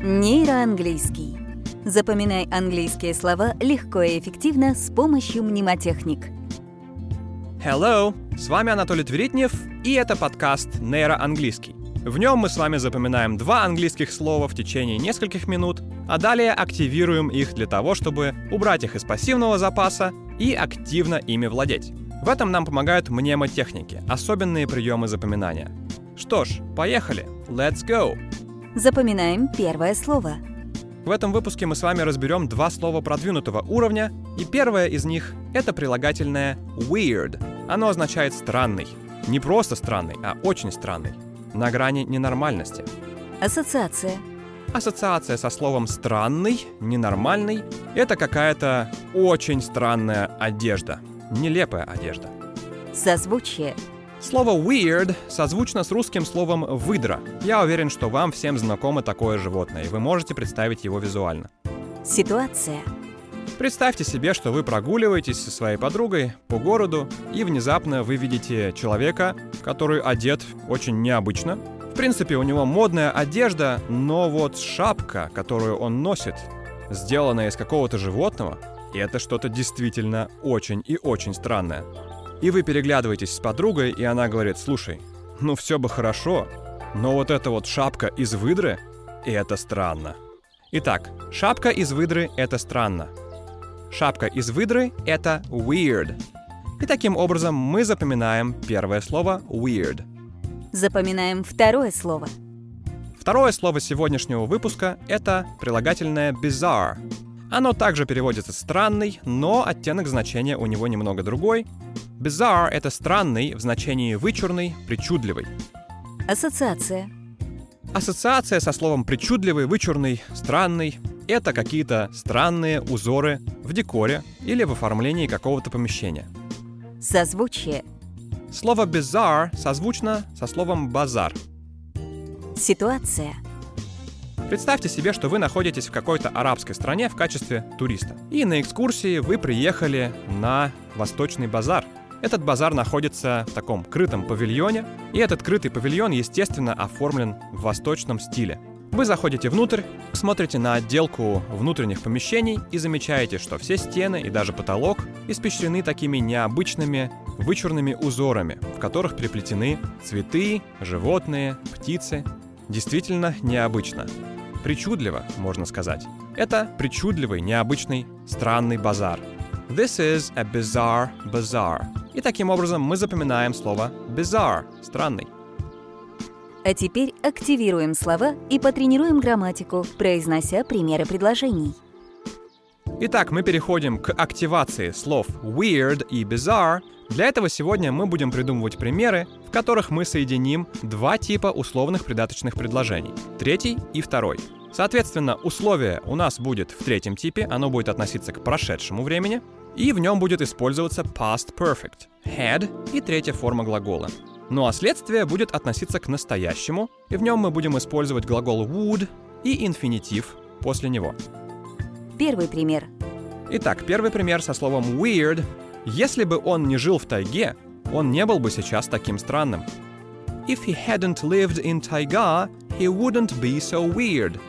Нейроанглийский. Запоминай английские слова легко и эффективно с помощью мнемотехник. Hello! С вами Анатолий Тверитнев, и это подкаст «Нейроанглийский». В нем мы с вами запоминаем два английских слова в течение нескольких минут, а далее активируем их для того, чтобы убрать их из пассивного запаса и активно ими владеть. В этом нам помогают мнемотехники, особенные приемы запоминания. Что ж, поехали! Let's go! Запоминаем первое слово. В этом выпуске мы с вами разберем два слова продвинутого уровня, и первое из них — это прилагательное weird. Оно означает «странный». Не просто странный, а очень странный. На грани ненормальности. Ассоциация. Ассоциация со словом «странный», «ненормальный» — это какая-то очень странная одежда. Нелепая одежда. Созвучие. Слово weird созвучно с русским словом выдра. Я уверен, что вам всем знакомо такое животное, и вы можете представить его визуально. Ситуация. Представьте себе, что вы прогуливаетесь со своей подругой по городу, и внезапно вы видите человека, который одет очень необычно. В принципе, у него модная одежда, но вот шапка, которую он носит, сделана из какого-то животного, и это что-то действительно очень и очень странное. И вы переглядываетесь с подругой, и она говорит, слушай, ну все бы хорошо, но вот эта вот шапка из выдры, и это странно. Итак, шапка из выдры — это странно. Шапка из выдры — это weird. И таким образом мы запоминаем первое слово weird. Запоминаем второе слово. Второе слово сегодняшнего выпуска — это прилагательное bizarre. Оно также переводится «странный», но оттенок значения у него немного другой. Bizarre — это странный в значении вычурный, причудливый. Ассоциация. Ассоциация со словом причудливый, вычурный, странный — это какие-то странные узоры в декоре или в оформлении какого-то помещения. Созвучие. Слово bizarre созвучно со словом базар. Ситуация. Представьте себе, что вы находитесь в какой-то арабской стране в качестве туриста. И на экскурсии вы приехали на Восточный базар. Этот базар находится в таком крытом павильоне, и этот крытый павильон, естественно, оформлен в восточном стиле. Вы заходите внутрь, смотрите на отделку внутренних помещений и замечаете, что все стены и даже потолок испещрены такими необычными вычурными узорами, в которых переплетены цветы, животные, птицы. Действительно необычно. Причудливо, можно сказать. Это причудливый, необычный, странный базар. This is a bizarre bazaar. И таким образом мы запоминаем слово bizarre – странный. А теперь активируем слова и потренируем грамматику, произнося примеры предложений. Итак, мы переходим к активации слов weird и bizarre. Для этого сегодня мы будем придумывать примеры, в которых мы соединим два типа условных придаточных предложений. Третий и второй. Соответственно, условие у нас будет в третьем типе, оно будет относиться к прошедшему времени, и в нем будет использоваться past perfect, had и третья форма глагола. Ну а следствие будет относиться к настоящему, и в нем мы будем использовать глагол would и инфинитив после него. Первый пример. Итак, первый пример со словом weird. Если бы он не жил в тайге, он не был бы сейчас таким странным. If he hadn't lived in taiga, he wouldn't be so weird.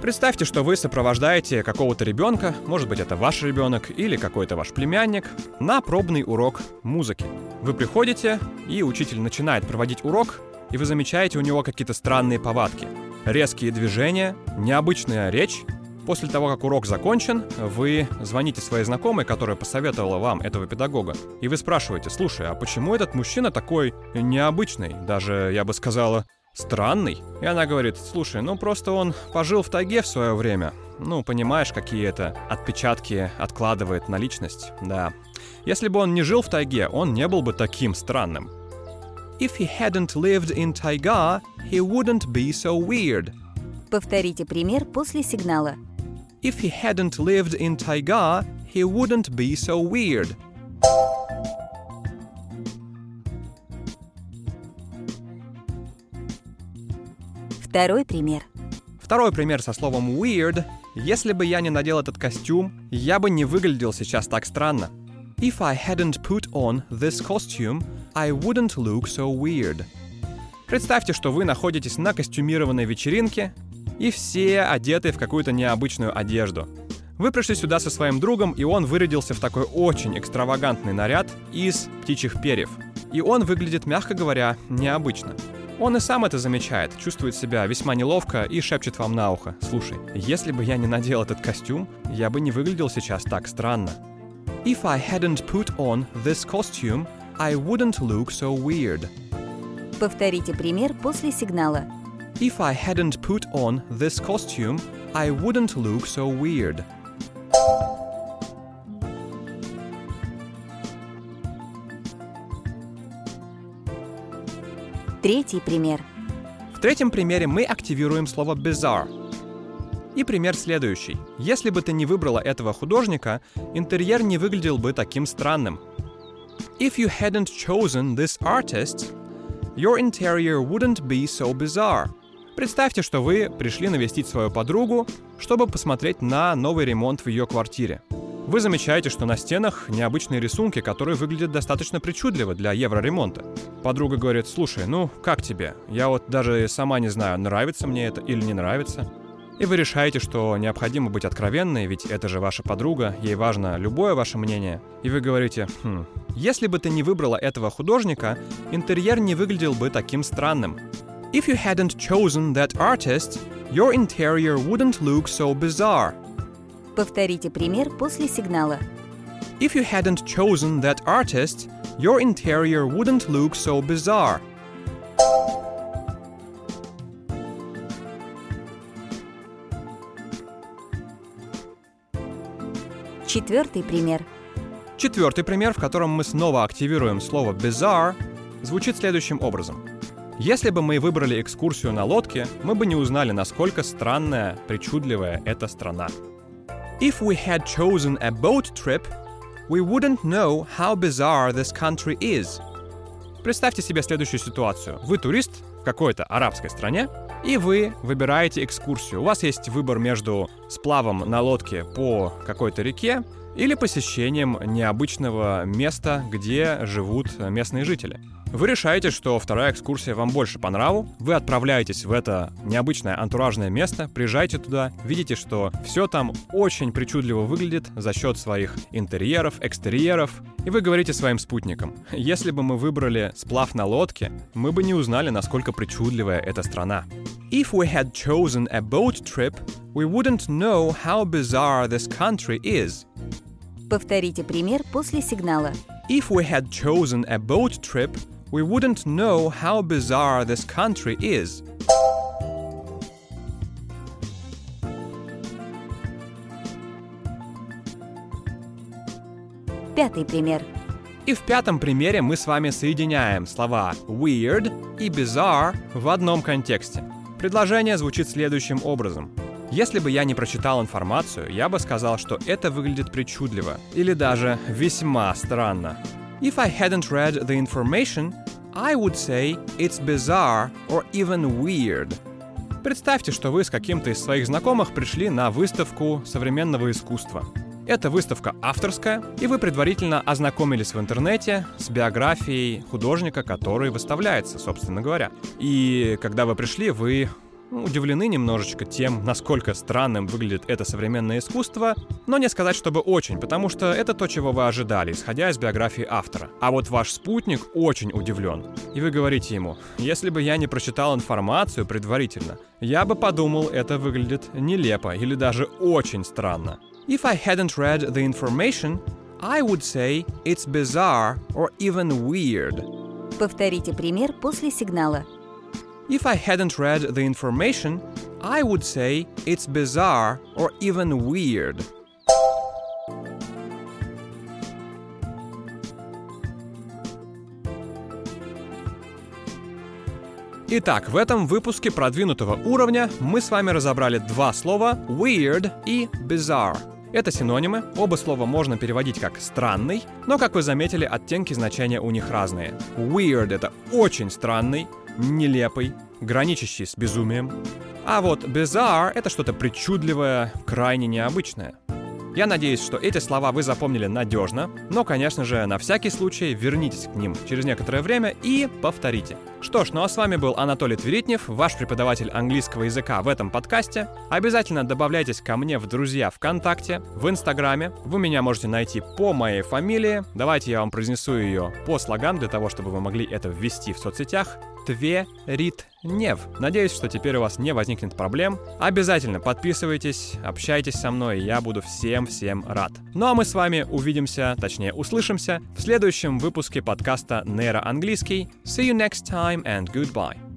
Представьте, что вы сопровождаете какого-то ребенка, может быть это ваш ребенок или какой-то ваш племянник, на пробный урок музыки. Вы приходите, и учитель начинает проводить урок, и вы замечаете у него какие-то странные повадки. Резкие движения, необычная речь. После того, как урок закончен, вы звоните своей знакомой, которая посоветовала вам этого педагога, и вы спрашиваете, слушай, а почему этот мужчина такой необычный, даже, я бы сказала, странный. И она говорит, слушай, ну просто он пожил в тайге в свое время. Ну, понимаешь, какие это отпечатки откладывает на личность, да. Если бы он не жил в тайге, он не был бы таким странным. If he hadn't lived in taiga, he wouldn't be so weird. Повторите пример после сигнала. If he hadn't lived in taiga, he wouldn't be so weird. Второй пример. Второй пример со словом weird. Если бы я не надел этот костюм, я бы не выглядел сейчас так странно. If I hadn't put on this costume, I wouldn't look so weird. Представьте, что вы находитесь на костюмированной вечеринке, и все одеты в какую-то необычную одежду. Вы пришли сюда со своим другом, и он вырядился в такой очень экстравагантный наряд из птичьих перьев. И он выглядит, мягко говоря, необычно. Он и сам это замечает, чувствует себя весьма неловко и шепчет вам на ухо. «Слушай, если бы я не надел этот костюм, я бы не выглядел сейчас так странно». If I hadn't put on this costume, I wouldn't look so weird. Повторите пример после сигнала. If I hadn't put on this costume, I wouldn't look so weird. Третий пример. В третьем примере мы активируем слово bizarre. И пример следующий. Если бы ты не выбрала этого художника, интерьер не выглядел бы таким странным. If you hadn't chosen this artist, your interior wouldn't be so bizarre. Представьте, что вы пришли навестить свою подругу, чтобы посмотреть на новый ремонт в ее квартире. Вы замечаете, что на стенах необычные рисунки, которые выглядят достаточно причудливо для евроремонта. Подруга говорит, слушай, ну как тебе? Я вот даже сама не знаю, нравится мне это или не нравится. И вы решаете, что необходимо быть откровенной, ведь это же ваша подруга, ей важно любое ваше мнение. И вы говорите, хм, если бы ты не выбрала этого художника, интерьер не выглядел бы таким странным. If you hadn't chosen that artist, your interior wouldn't look so bizarre. Повторите пример после сигнала. If you hadn't chosen that artist, your interior wouldn't look so bizarre. Четвертый пример. Четвертый пример, в котором мы снова активируем слово bizarre, звучит следующим образом. Если бы мы выбрали экскурсию на лодке, мы бы не узнали, насколько странная, причудливая эта страна. If we had chosen a boat trip, we wouldn't know how bizarre this country is. Представьте себе следующую ситуацию. Вы турист в какой-то арабской стране, и вы выбираете экскурсию. У вас есть выбор между сплавом на лодке по какой-то реке или посещением необычного места, где живут местные жители. Вы решаете, что вторая экскурсия вам больше по нраву, вы отправляетесь в это необычное антуражное место, приезжаете туда, видите, что все там очень причудливо выглядит за счет своих интерьеров, экстерьеров, и вы говорите своим спутникам, если бы мы выбрали сплав на лодке, мы бы не узнали, насколько причудливая эта страна. If we had chosen a boat trip, we wouldn't know how bizarre this country is. Повторите пример после сигнала. If we had chosen a boat trip, we wouldn't know how bizarre this country is. Пятый пример. И в пятом примере мы с вами соединяем слова weird и bizarre в одном контексте. Предложение звучит следующим образом. Если бы я не прочитал информацию, я бы сказал, что это выглядит причудливо или даже весьма странно. If I hadn't read the information, I would say it's bizarre or even weird. Представьте, что вы с каким-то из своих знакомых пришли на выставку современного искусства. Эта выставка авторская, и вы предварительно ознакомились в интернете с биографией художника, который выставляется, собственно говоря. И когда вы пришли, вы ну, удивлены немножечко тем, насколько странным выглядит это современное искусство, но не сказать, чтобы очень, потому что это то, чего вы ожидали, исходя из биографии автора. А вот ваш спутник очень удивлен. И вы говорите ему, если бы я не прочитал информацию предварительно, я бы подумал, это выглядит нелепо или даже очень странно. If I hadn't read the information, I would say it's bizarre or even weird. Повторите пример после сигнала. If I hadn't read the information, I would say it's bizarre or even weird. Итак, в этом выпуске продвинутого уровня мы с вами разобрали два слова weird и bizarre. Это синонимы, оба слова можно переводить как «странный», но, как вы заметили, оттенки значения у них разные. Weird — это очень странный, нелепый, граничащий с безумием. А вот bizarre — это что-то причудливое, крайне необычное. Я надеюсь, что эти слова вы запомнили надежно, но, конечно же, на всякий случай вернитесь к ним через некоторое время и повторите. Что ж, ну а с вами был Анатолий Тверитнев, ваш преподаватель английского языка в этом подкасте. Обязательно добавляйтесь ко мне в друзья ВКонтакте, в Инстаграме. Вы меня можете найти по моей фамилии. Давайте я вам произнесу ее по слогам для того, чтобы вы могли это ввести в соцсетях. Тверитнев. Надеюсь, что теперь у вас не возникнет проблем. Обязательно подписывайтесь, общайтесь со мной, я буду всем-всем рад. Ну а мы с вами увидимся, точнее услышимся, в следующем выпуске подкаста Нейроанглийский. See you next time and goodbye.